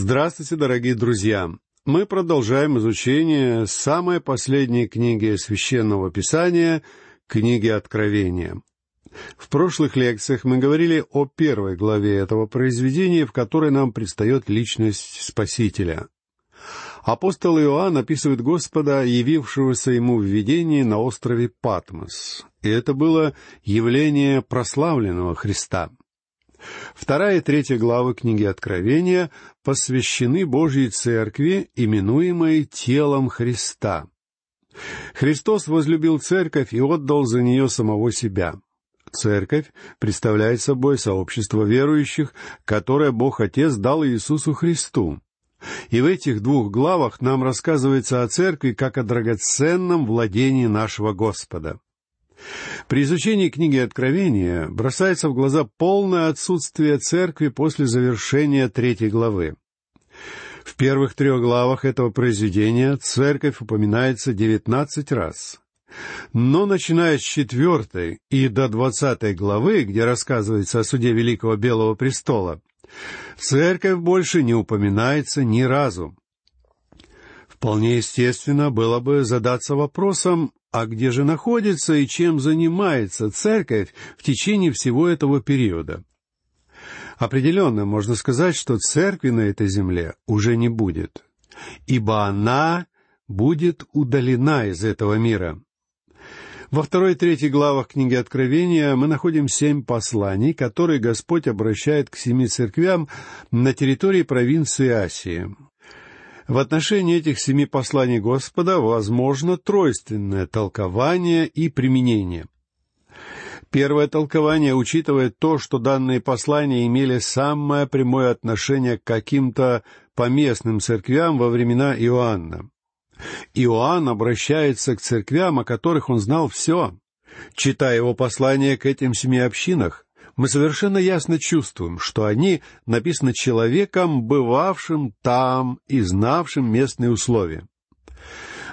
Здравствуйте, дорогие друзья! Мы продолжаем изучение самой последней книги Священного Писания, книги Откровения. В прошлых лекциях мы говорили о первой главе этого произведения, в которой нам предстает личность Спасителя. Апостол Иоанн описывает Господа, явившегося ему в видении на острове Патмос. И это было явление прославленного Христа — Вторая и третья главы книги Откровения посвящены Божьей Церкви, именуемой телом Христа. Христос возлюбил Церковь и отдал за нее самого себя. Церковь представляет собой сообщество верующих, которое Бог Отец дал Иисусу Христу. И в этих двух главах нам рассказывается о церкви как о драгоценном владении нашего Господа. При изучении книги Откровения бросается в глаза полное отсутствие церкви после завершения третьей главы. В первых трех главах этого произведения церковь упоминается девятнадцать раз. Но начиная с четвертой и до двадцатой главы, где рассказывается о суде Великого Белого Престола, церковь больше не упоминается ни разу. Вполне естественно было бы задаться вопросом, а где же находится и чем занимается церковь в течение всего этого периода? Определенно можно сказать, что церкви на этой земле уже не будет, ибо она будет удалена из этого мира. Во второй и третьей главах книги Откровения мы находим семь посланий, которые Господь обращает к семи церквям на территории провинции Асии. В отношении этих семи посланий Господа возможно тройственное толкование и применение. Первое толкование учитывает то, что данные послания имели самое прямое отношение к каким-то поместным церквям во времена Иоанна. Иоанн обращается к церквям, о которых он знал все. Читая его послание к этим семи общинах, мы совершенно ясно чувствуем, что они написаны человеком, бывавшим там и знавшим местные условия.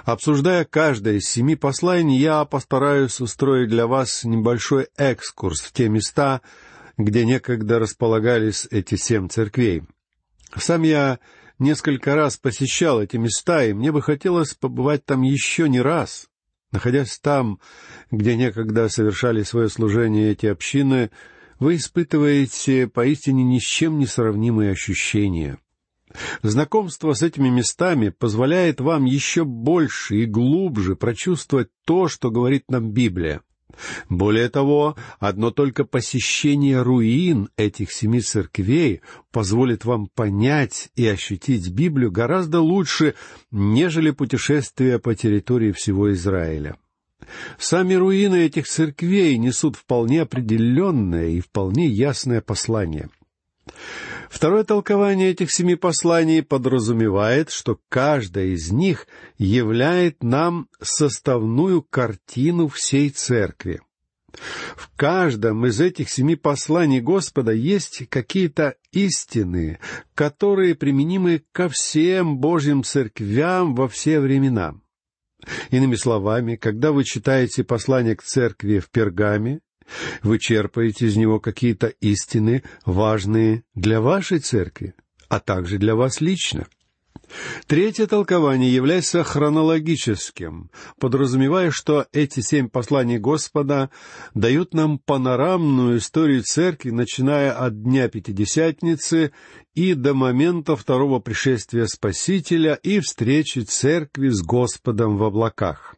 Обсуждая каждое из семи посланий, я постараюсь устроить для вас небольшой экскурс в те места, где некогда располагались эти семь церквей. Сам я несколько раз посещал эти места, и мне бы хотелось побывать там еще не раз. Находясь там, где некогда совершали свое служение эти общины, вы испытываете поистине ни с чем не сравнимые ощущения. Знакомство с этими местами позволяет вам еще больше и глубже прочувствовать то, что говорит нам Библия. Более того, одно только посещение руин этих семи церквей позволит вам понять и ощутить Библию гораздо лучше, нежели путешествие по территории всего Израиля. Сами руины этих церквей несут вполне определенное и вполне ясное послание. Второе толкование этих семи посланий подразумевает, что каждая из них являет нам составную картину всей церкви. В каждом из этих семи посланий Господа есть какие-то истины, которые применимы ко всем Божьим церквям во все времена — Иными словами, когда вы читаете послание к церкви в Пергаме, вы черпаете из него какие-то истины, важные для вашей церкви, а также для вас лично. Третье толкование является хронологическим, подразумевая, что эти семь посланий Господа дают нам панорамную историю церкви, начиная от Дня Пятидесятницы и до момента второго пришествия Спасителя и встречи церкви с Господом в облаках.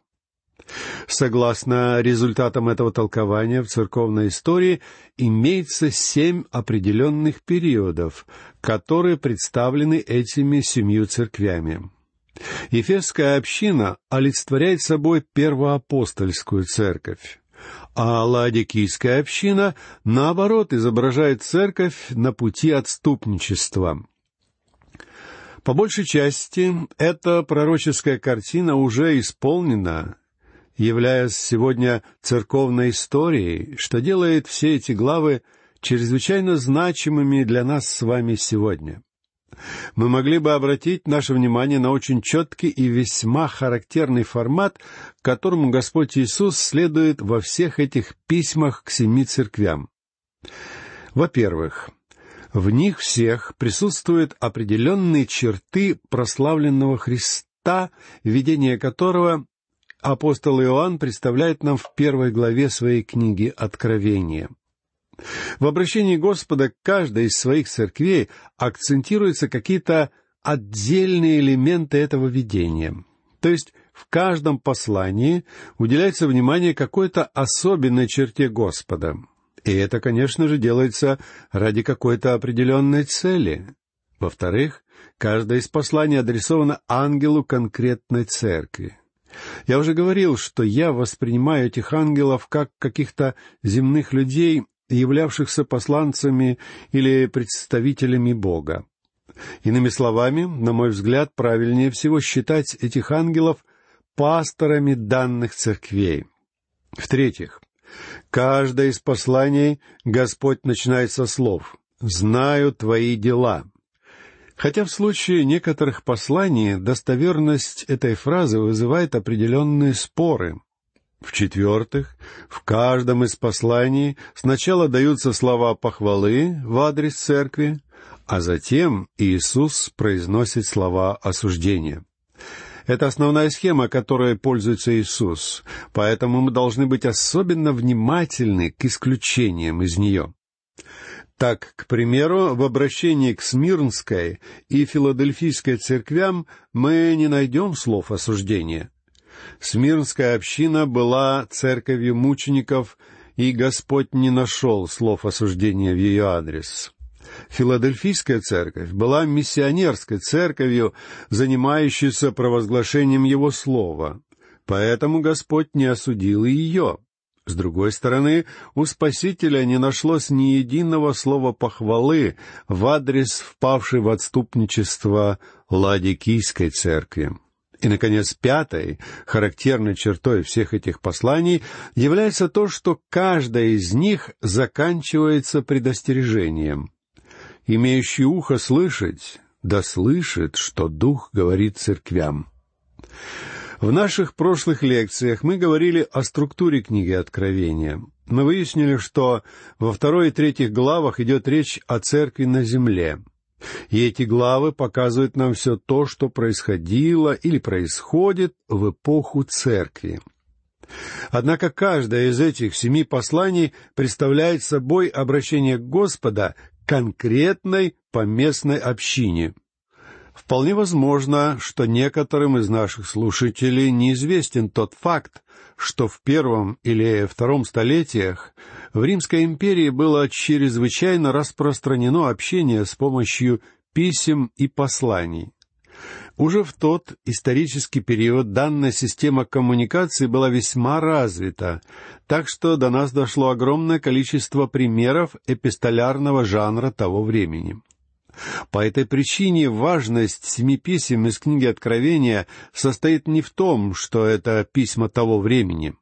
Согласно результатам этого толкования в церковной истории имеется семь определенных периодов, которые представлены этими семью церквями. Ефесская община олицетворяет собой первоапостольскую церковь, а Ладикийская община, наоборот, изображает церковь на пути отступничества. По большей части эта пророческая картина уже исполнена являясь сегодня церковной историей, что делает все эти главы чрезвычайно значимыми для нас с вами сегодня. Мы могли бы обратить наше внимание на очень четкий и весьма характерный формат, которому Господь Иисус следует во всех этих письмах к семи церквям. Во-первых, В них всех присутствуют определенные черты прославленного Христа, видение которого апостол Иоанн представляет нам в первой главе своей книги «Откровение». В обращении Господа к каждой из своих церквей акцентируются какие-то отдельные элементы этого видения. То есть в каждом послании уделяется внимание какой-то особенной черте Господа. И это, конечно же, делается ради какой-то определенной цели. Во-вторых, каждое из посланий адресовано ангелу конкретной церкви. Я уже говорил, что я воспринимаю этих ангелов как каких-то земных людей, являвшихся посланцами или представителями Бога. Иными словами, на мой взгляд, правильнее всего считать этих ангелов пасторами данных церквей. В-третьих, каждое из посланий Господь начинает со слов «Знаю твои дела». Хотя в случае некоторых посланий достоверность этой фразы вызывает определенные споры. В-четвертых, в каждом из посланий сначала даются слова похвалы в адрес церкви, а затем Иисус произносит слова осуждения. Это основная схема, которой пользуется Иисус, поэтому мы должны быть особенно внимательны к исключениям из нее. Так, к примеру, в обращении к Смирнской и Филадельфийской церквям мы не найдем слов осуждения. Смирнская община была церковью мучеников, и Господь не нашел слов осуждения в ее адрес. Филадельфийская церковь была миссионерской церковью, занимающейся провозглашением Его Слова, поэтому Господь не осудил и ее. С другой стороны, у Спасителя не нашлось ни единого слова похвалы в адрес впавшей в отступничество Ладикийской церкви. И, наконец, пятой, характерной чертой всех этих посланий, является то, что каждая из них заканчивается предостережением. Имеющий ухо слышать, да слышит, что Дух говорит церквям. В наших прошлых лекциях мы говорили о структуре книги Откровения. Мы выяснили, что во второй и третьих главах идет речь о церкви на земле. И эти главы показывают нам все то, что происходило или происходит в эпоху церкви. Однако каждое из этих семи посланий представляет собой обращение Господа конкретной поместной общине. Вполне возможно, что некоторым из наших слушателей неизвестен тот факт, что в первом или втором столетиях в Римской империи было чрезвычайно распространено общение с помощью писем и посланий. Уже в тот исторический период данная система коммуникации была весьма развита, так что до нас дошло огромное количество примеров эпистолярного жанра того времени. По этой причине важность семи писем из книги Откровения состоит не в том, что это письма того времени.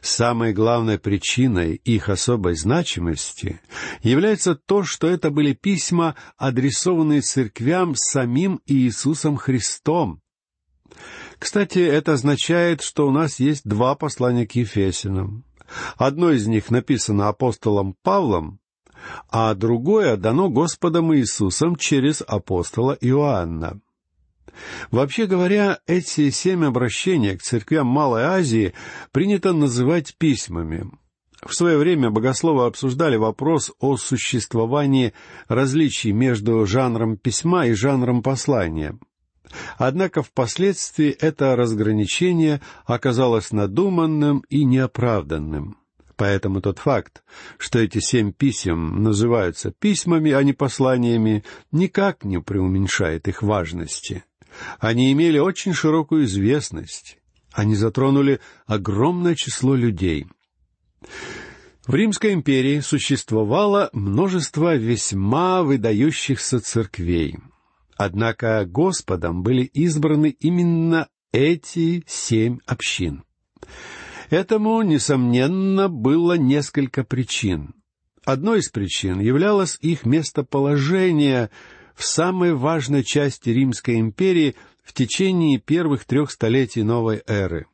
Самой главной причиной их особой значимости является то, что это были письма, адресованные церквям самим Иисусом Христом. Кстати, это означает, что у нас есть два послания к Ефесинам. Одно из них написано апостолом Павлом, а другое дано Господом Иисусом через апостола Иоанна. Вообще говоря, эти семь обращений к церквям Малой Азии принято называть письмами. В свое время богословы обсуждали вопрос о существовании различий между жанром письма и жанром послания. Однако впоследствии это разграничение оказалось надуманным и неоправданным. Поэтому тот факт, что эти семь писем называются письмами, а не посланиями, никак не преуменьшает их важности. Они имели очень широкую известность. Они затронули огромное число людей. В Римской империи существовало множество весьма выдающихся церквей. Однако Господом были избраны именно эти семь общин. Этому, несомненно, было несколько причин. Одной из причин являлось их местоположение в самой важной части Римской империи в течение первых трех столетий новой эры.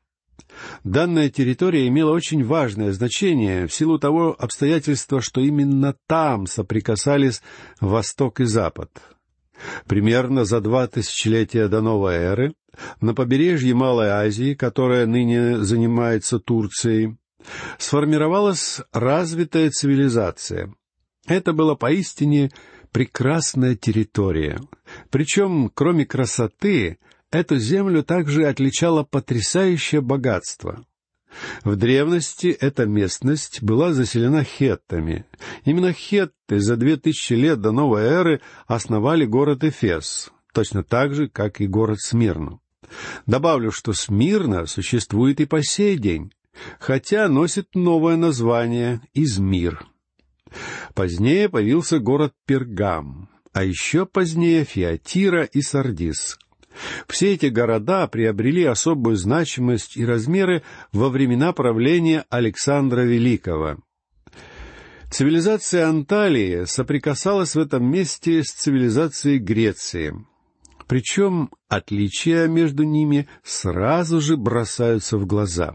Данная территория имела очень важное значение в силу того обстоятельства, что именно там соприкасались Восток и Запад. Примерно за два тысячелетия до новой эры на побережье Малой Азии, которая ныне занимается Турцией, сформировалась развитая цивилизация. Это была поистине прекрасная территория. Причем, кроме красоты, Эту землю также отличало потрясающее богатство. В древности эта местность была заселена хеттами. Именно хетты за две тысячи лет до новой эры основали город Эфес, точно так же, как и город Смирна. Добавлю, что Смирна существует и по сей день, хотя носит новое название — Измир. Позднее появился город Пергам, а еще позднее Фиатира и Сардис — все эти города приобрели особую значимость и размеры во времена правления Александра Великого. Цивилизация Анталии соприкасалась в этом месте с цивилизацией Греции. Причем отличия между ними сразу же бросаются в глаза.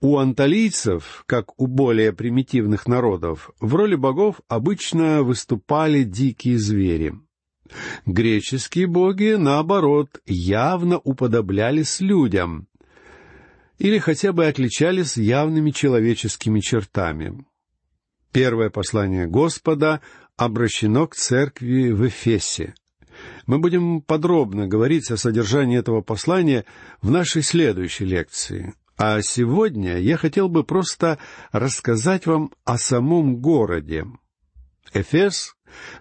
У анталийцев, как у более примитивных народов, в роли богов обычно выступали дикие звери — Греческие боги, наоборот, явно уподоблялись людям или хотя бы отличались явными человеческими чертами. Первое послание Господа обращено к церкви в Эфесе. Мы будем подробно говорить о содержании этого послания в нашей следующей лекции. А сегодня я хотел бы просто рассказать вам о самом городе. Эфес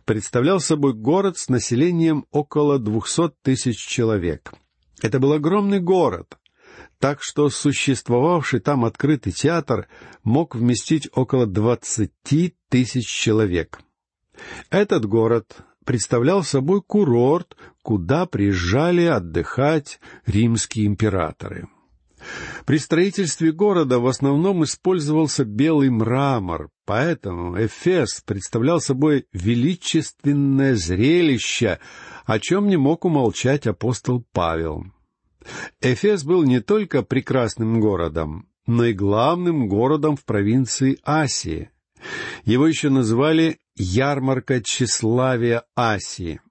представлял собой город с населением около двухсот тысяч человек. Это был огромный город, так что существовавший там открытый театр мог вместить около двадцати тысяч человек. Этот город представлял собой курорт, куда приезжали отдыхать римские императоры. При строительстве города в основном использовался белый мрамор, поэтому Эфес представлял собой величественное зрелище, о чем не мог умолчать апостол Павел. Эфес был не только прекрасным городом, но и главным городом в провинции Асии. Его еще называли «ярмарка тщеславия Асии».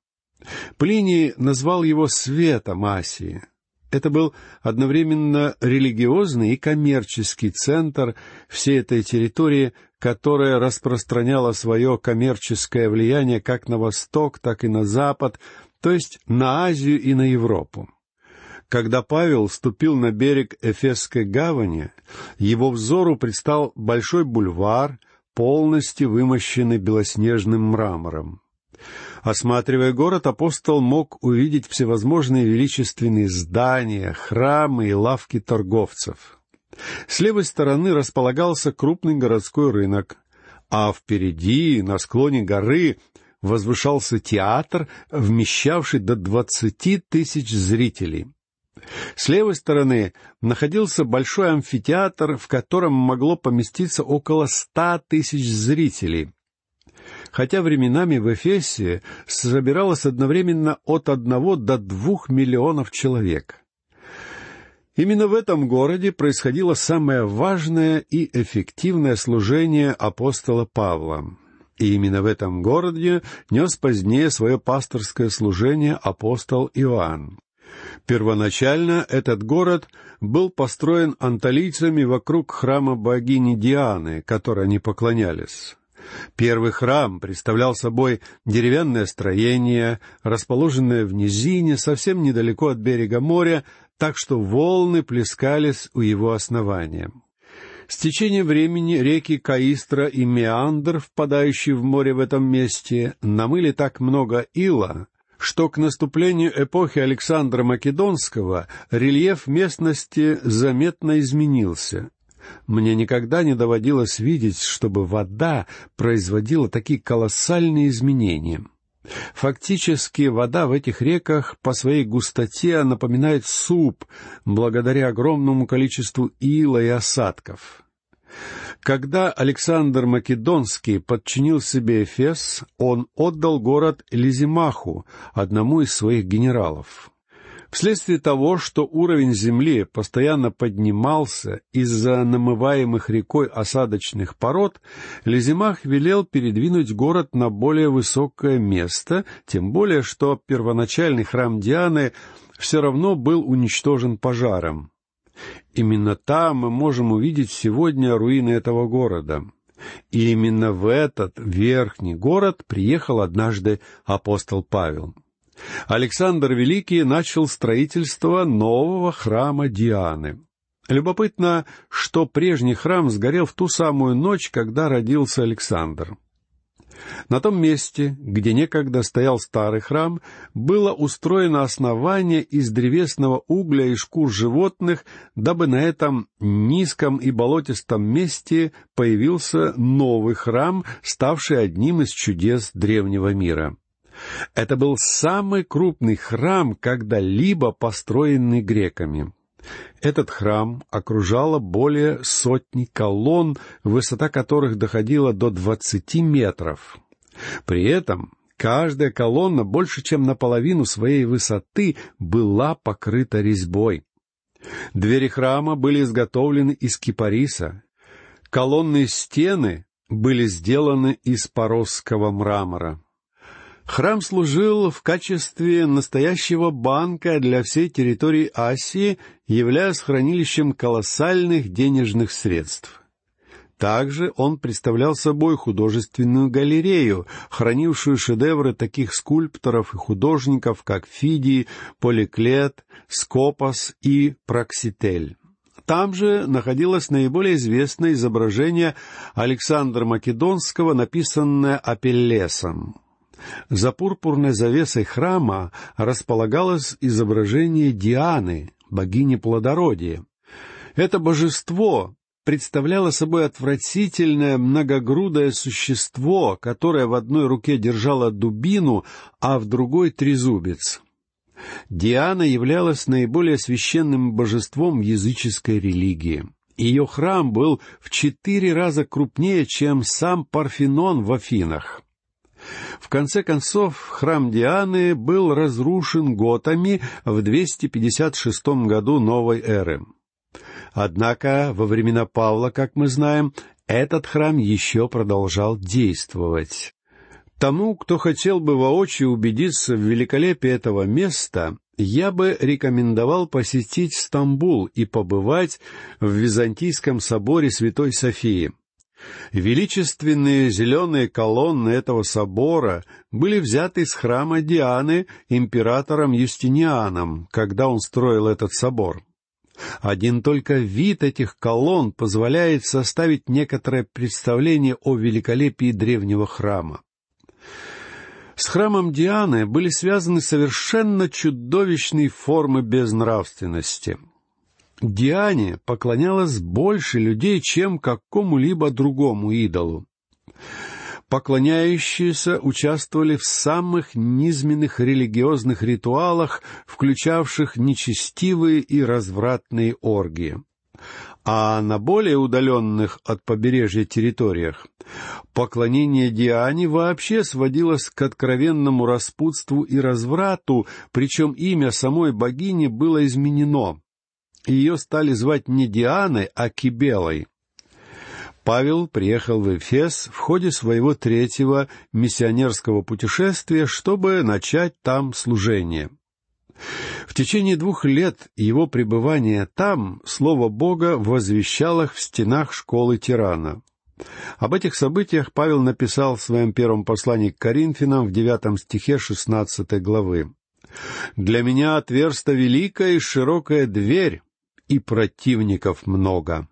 Плиний назвал его «светом Асии», это был одновременно религиозный и коммерческий центр всей этой территории, которая распространяла свое коммерческое влияние как на восток, так и на запад, то есть на Азию и на Европу. Когда Павел ступил на берег Эфесской гавани, его взору предстал большой бульвар, полностью вымощенный белоснежным мрамором. Осматривая город, апостол мог увидеть всевозможные величественные здания, храмы и лавки торговцев. С левой стороны располагался крупный городской рынок, а впереди, на склоне горы, возвышался театр, вмещавший до двадцати тысяч зрителей. С левой стороны находился большой амфитеатр, в котором могло поместиться около ста тысяч зрителей, хотя временами в Эфесе собиралось одновременно от одного до двух миллионов человек. Именно в этом городе происходило самое важное и эффективное служение апостола Павла. И именно в этом городе нес позднее свое пасторское служение апостол Иоанн. Первоначально этот город был построен анталийцами вокруг храма богини Дианы, которой они поклонялись. Первый храм представлял собой деревянное строение, расположенное в низине, совсем недалеко от берега моря, так что волны плескались у его основания. С течением времени реки Каистра и Меандр, впадающие в море в этом месте, намыли так много ила, что к наступлению эпохи Александра Македонского рельеф местности заметно изменился, мне никогда не доводилось видеть, чтобы вода производила такие колоссальные изменения. Фактически вода в этих реках по своей густоте напоминает суп, благодаря огромному количеству ила и осадков. Когда Александр Македонский подчинил себе Эфес, он отдал город Лизимаху, одному из своих генералов. Вследствие того, что уровень земли постоянно поднимался из-за намываемых рекой осадочных пород, Лизимах велел передвинуть город на более высокое место, тем более, что первоначальный храм Дианы все равно был уничтожен пожаром. Именно там мы можем увидеть сегодня руины этого города. И именно в этот верхний город приехал однажды апостол Павел. Александр Великий начал строительство нового храма Дианы. Любопытно, что прежний храм сгорел в ту самую ночь, когда родился Александр. На том месте, где некогда стоял старый храм, было устроено основание из древесного угля и шкур животных, дабы на этом низком и болотистом месте появился новый храм, ставший одним из чудес древнего мира. Это был самый крупный храм, когда-либо построенный греками. Этот храм окружало более сотни колонн, высота которых доходила до двадцати метров. При этом каждая колонна больше чем наполовину своей высоты была покрыта резьбой. Двери храма были изготовлены из кипариса. Колонные стены были сделаны из поросского мрамора. Храм служил в качестве настоящего банка для всей территории Асии, являясь хранилищем колоссальных денежных средств. Также он представлял собой художественную галерею, хранившую шедевры таких скульпторов и художников, как Фидий, Поликлет, Скопос и Прокситель. Там же находилось наиболее известное изображение Александра Македонского, написанное Апеллесом. За пурпурной завесой храма располагалось изображение Дианы, богини плодородия. Это божество представляло собой отвратительное многогрудое существо, которое в одной руке держало дубину, а в другой — трезубец. Диана являлась наиболее священным божеством языческой религии. Ее храм был в четыре раза крупнее, чем сам Парфенон в Афинах. В конце концов, храм Дианы был разрушен готами в 256 году новой эры. Однако во времена Павла, как мы знаем, этот храм еще продолжал действовать. Тому, кто хотел бы воочию убедиться в великолепии этого места, я бы рекомендовал посетить Стамбул и побывать в Византийском соборе Святой Софии — Величественные зеленые колонны этого собора были взяты из храма Дианы императором Юстинианом, когда он строил этот собор. Один только вид этих колонн позволяет составить некоторое представление о великолепии древнего храма. С храмом Дианы были связаны совершенно чудовищные формы безнравственности — Диане поклонялось больше людей, чем какому-либо другому идолу. Поклоняющиеся участвовали в самых низменных религиозных ритуалах, включавших нечестивые и развратные оргии. А на более удаленных от побережья территориях поклонение Диане вообще сводилось к откровенному распутству и разврату, причем имя самой богини было изменено ее стали звать не Дианой, а Кибелой. Павел приехал в Эфес в ходе своего третьего миссионерского путешествия, чтобы начать там служение. В течение двух лет его пребывания там Слово Бога возвещало в стенах школы тирана. Об этих событиях Павел написал в своем первом послании к Коринфянам в девятом стихе шестнадцатой главы. «Для меня отверста великая и широкая дверь, и противников много.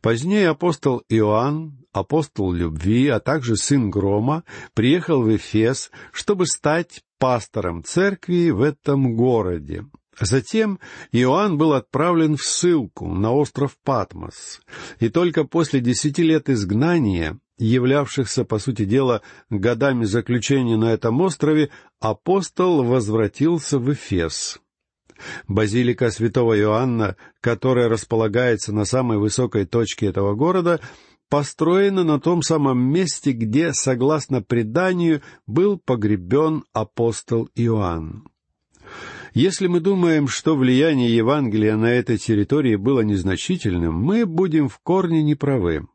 Позднее апостол Иоанн, апостол любви, а также сын Грома, приехал в Эфес, чтобы стать пастором церкви в этом городе. Затем Иоанн был отправлен в ссылку на остров Патмос, и только после десяти лет изгнания, являвшихся, по сути дела, годами заключения на этом острове, апостол возвратился в Эфес. Базилика святого Иоанна, которая располагается на самой высокой точке этого города, построена на том самом месте, где, согласно преданию, был погребен апостол Иоанн. Если мы думаем, что влияние Евангелия на этой территории было незначительным, мы будем в корне неправы.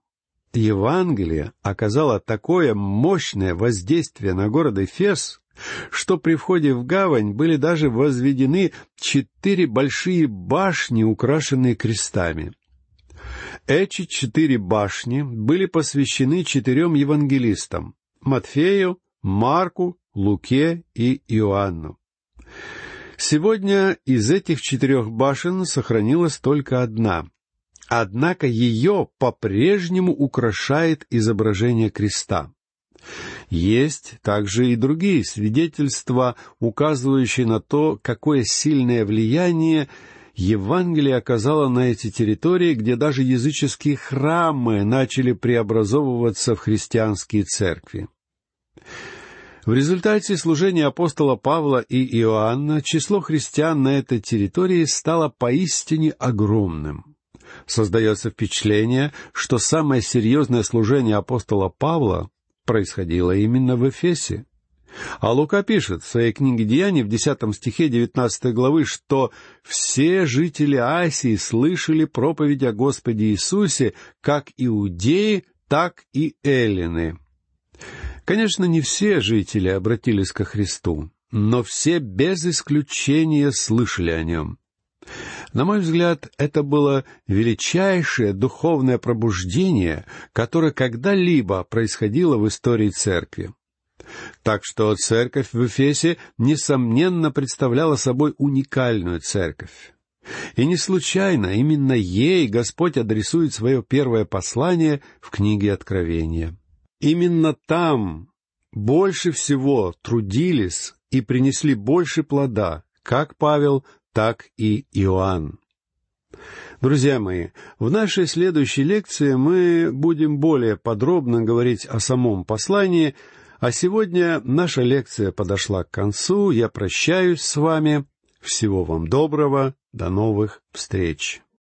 Евангелие оказало такое мощное воздействие на город Эфес, что при входе в гавань были даже возведены четыре большие башни, украшенные крестами. Эти четыре башни были посвящены четырем евангелистам — Матфею, Марку, Луке и Иоанну. Сегодня из этих четырех башен сохранилась только одна. Однако ее по-прежнему украшает изображение креста. Есть также и другие свидетельства, указывающие на то, какое сильное влияние Евангелие оказало на эти территории, где даже языческие храмы начали преобразовываться в христианские церкви. В результате служения апостола Павла и Иоанна число христиан на этой территории стало поистине огромным. Создается впечатление, что самое серьезное служение апостола Павла происходило именно в Эфесе. А Лука пишет в своей книге «Деяний» в десятом стихе девятнадцатой главы, что «все жители Асии слышали проповедь о Господе Иисусе, как иудеи, так и эллины». Конечно, не все жители обратились ко Христу, но все без исключения слышали о нем. На мой взгляд, это было величайшее духовное пробуждение, которое когда-либо происходило в истории церкви. Так что церковь в Эфесе, несомненно, представляла собой уникальную церковь. И не случайно именно ей Господь адресует свое первое послание в книге Откровения. Именно там больше всего трудились и принесли больше плода, как Павел, так и Иоанн. Друзья мои, в нашей следующей лекции мы будем более подробно говорить о самом послании, а сегодня наша лекция подошла к концу. Я прощаюсь с вами. Всего вам доброго. До новых встреч.